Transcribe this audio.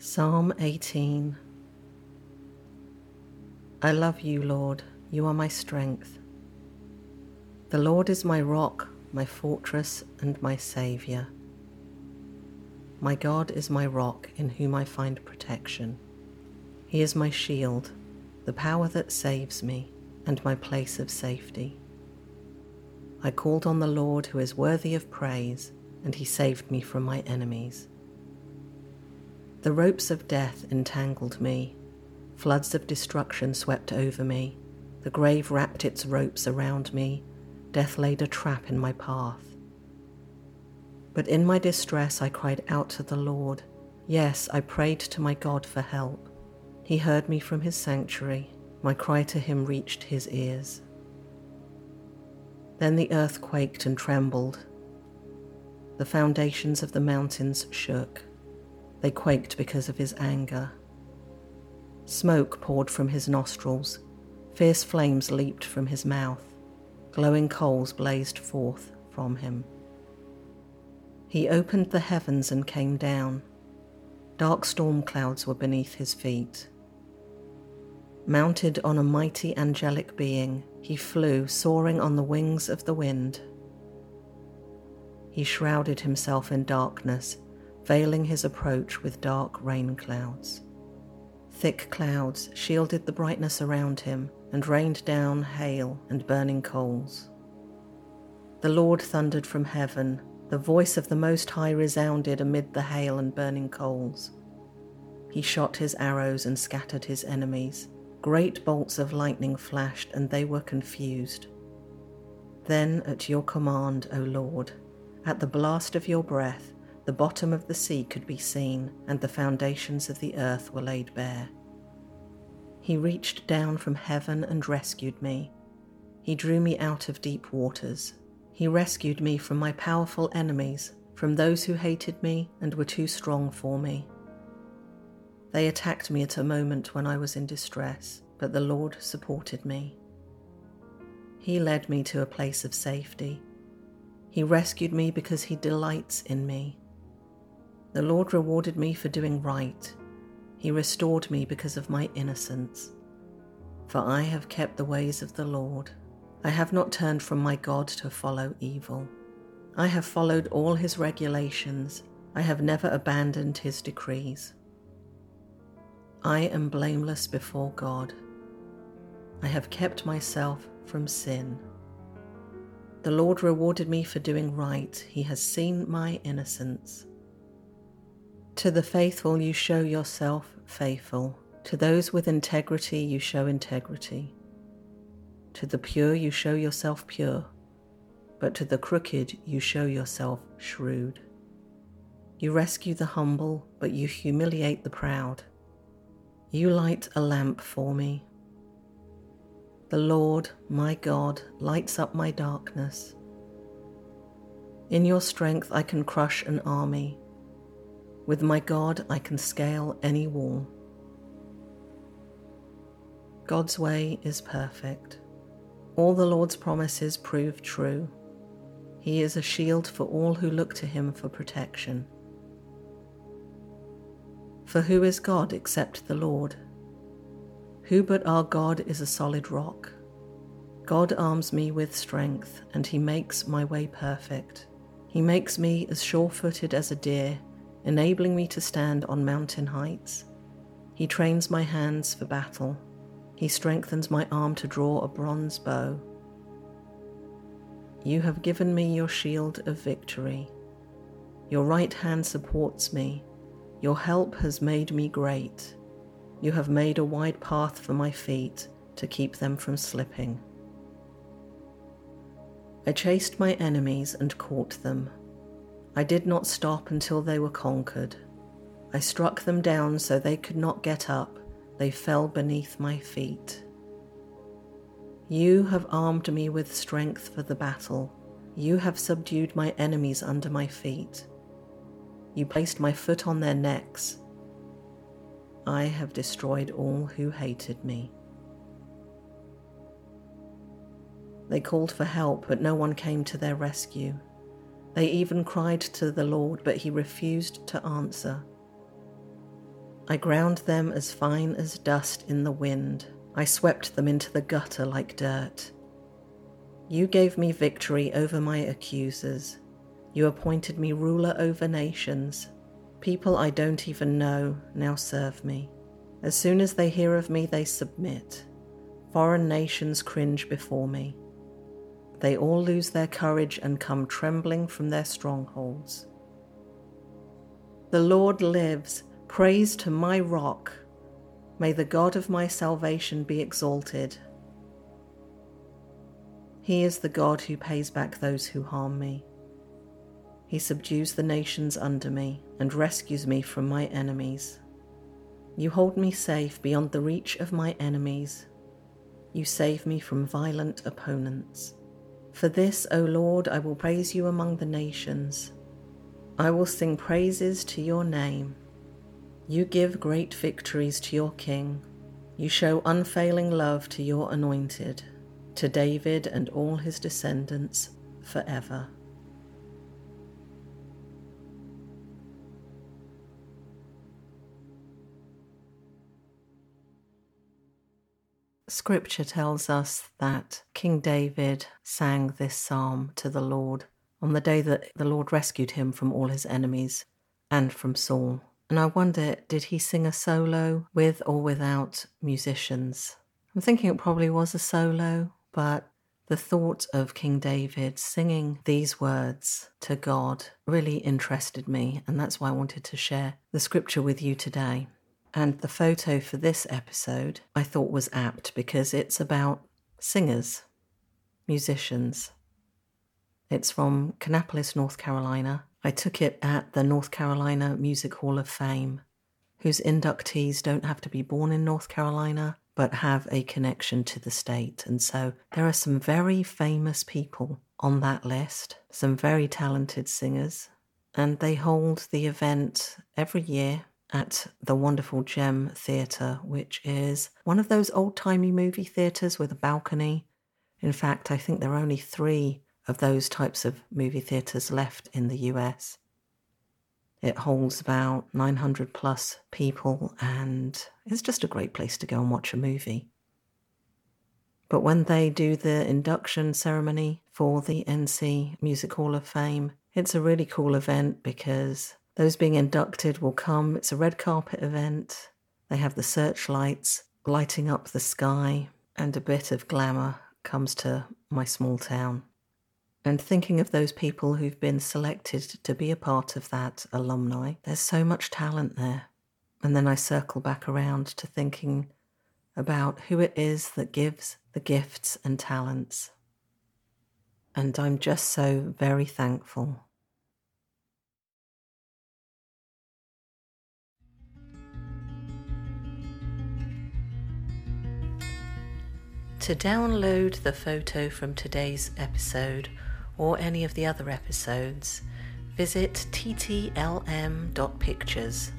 Psalm 18 I love you, Lord, you are my strength. The Lord is my rock, my fortress, and my Saviour. My God is my rock in whom I find protection. He is my shield, the power that saves me, and my place of safety. I called on the Lord who is worthy of praise, and he saved me from my enemies. The ropes of death entangled me. Floods of destruction swept over me. The grave wrapped its ropes around me. Death laid a trap in my path. But in my distress I cried out to the Lord. Yes, I prayed to my God for help. He heard me from his sanctuary. My cry to him reached his ears. Then the earth quaked and trembled. The foundations of the mountains shook. They quaked because of his anger. Smoke poured from his nostrils, fierce flames leaped from his mouth, glowing coals blazed forth from him. He opened the heavens and came down. Dark storm clouds were beneath his feet. Mounted on a mighty angelic being, he flew, soaring on the wings of the wind. He shrouded himself in darkness veiling his approach with dark rain clouds. Thick clouds shielded the brightness around him and rained down hail and burning coals. The Lord thundered from heaven, the voice of the Most High resounded amid the hail and burning coals. He shot his arrows and scattered his enemies. Great bolts of lightning flashed, and they were confused. Then, at your command, O Lord, at the blast of your breath, the bottom of the sea could be seen, and the foundations of the earth were laid bare. He reached down from heaven and rescued me. He drew me out of deep waters. He rescued me from my powerful enemies, from those who hated me and were too strong for me. They attacked me at a moment when I was in distress, but the Lord supported me. He led me to a place of safety. He rescued me because he delights in me. The Lord rewarded me for doing right. He restored me because of my innocence. For I have kept the ways of the Lord. I have not turned from my God to follow evil. I have followed all his regulations. I have never abandoned his decrees. I am blameless before God. I have kept myself from sin. The Lord rewarded me for doing right. He has seen my innocence. To the faithful, you show yourself faithful. To those with integrity, you show integrity. To the pure, you show yourself pure. But to the crooked, you show yourself shrewd. You rescue the humble, but you humiliate the proud. You light a lamp for me. The Lord, my God, lights up my darkness. In your strength, I can crush an army. With my God, I can scale any wall. God's way is perfect. All the Lord's promises prove true. He is a shield for all who look to him for protection. For who is God except the Lord? Who but our God is a solid rock? God arms me with strength, and he makes my way perfect. He makes me as sure footed as a deer enabling me to stand on mountain heights. He trains my hands for battle. He strengthens my arm to draw a bronze bow. You have given me your shield of victory. Your right hand supports me. Your help has made me great. You have made a wide path for my feet to keep them from slipping. I chased my enemies and caught them. I did not stop until they were conquered. I struck them down so they could not get up. They fell beneath my feet. You have armed me with strength for the battle. You have subdued my enemies under my feet. You placed my foot on their necks. I have destroyed all who hated me. They called for help, but no one came to their rescue. They even cried to the Lord, but he refused to answer. I ground them as fine as dust in the wind. I swept them into the gutter like dirt. You gave me victory over my accusers. You appointed me ruler over nations. People I don't even know now serve me. As soon as they hear of me, they submit. Foreign nations cringe before me. They all lose their courage and come trembling from their strongholds. The Lord lives. Praise to my rock. May the God of my salvation be exalted. He is the God who pays back those who harm me. He subdues the nations under me and rescues me from my enemies. You hold me safe beyond the reach of my enemies. You save me from violent opponents. For this, O Lord, I will praise you among the nations. I will sing praises to your name. You give great victories to your king. You show unfailing love to your anointed, to David and all his descendants forever. Scripture tells us that King David sang this psalm to the Lord on the day that the Lord rescued him from all his enemies and from Saul. And I wonder, did he sing a solo with or without musicians? I'm thinking it probably was a solo, but the thought of King David singing these words to God really interested me, and that's why I wanted to share the scripture with you today. And the photo for this episode I thought was apt because it's about singers, musicians. It's from Kannapolis, North Carolina. I took it at the North Carolina Music Hall of Fame, whose inductees don't have to be born in North Carolina but have a connection to the state. And so there are some very famous people on that list, some very talented singers, and they hold the event every year at the wonderful Gem Theatre, which is one of those old timey movie theatres with a balcony. In fact, I think there are only three of those types of movie theatres left in the US. It holds about 900 plus people and it's just a great place to go and watch a movie. But when they do the induction ceremony for the NC Music Hall of Fame, it's a really cool event because those being inducted will come. It's a red carpet event. They have the searchlights lighting up the sky, and a bit of glamour comes to my small town. And thinking of those people who've been selected to be a part of that alumni, there's so much talent there. And then I circle back around to thinking about who it is that gives the gifts and talents. And I'm just so very thankful To download the photo from today's episode or any of the other episodes, visit ttlm.pictures.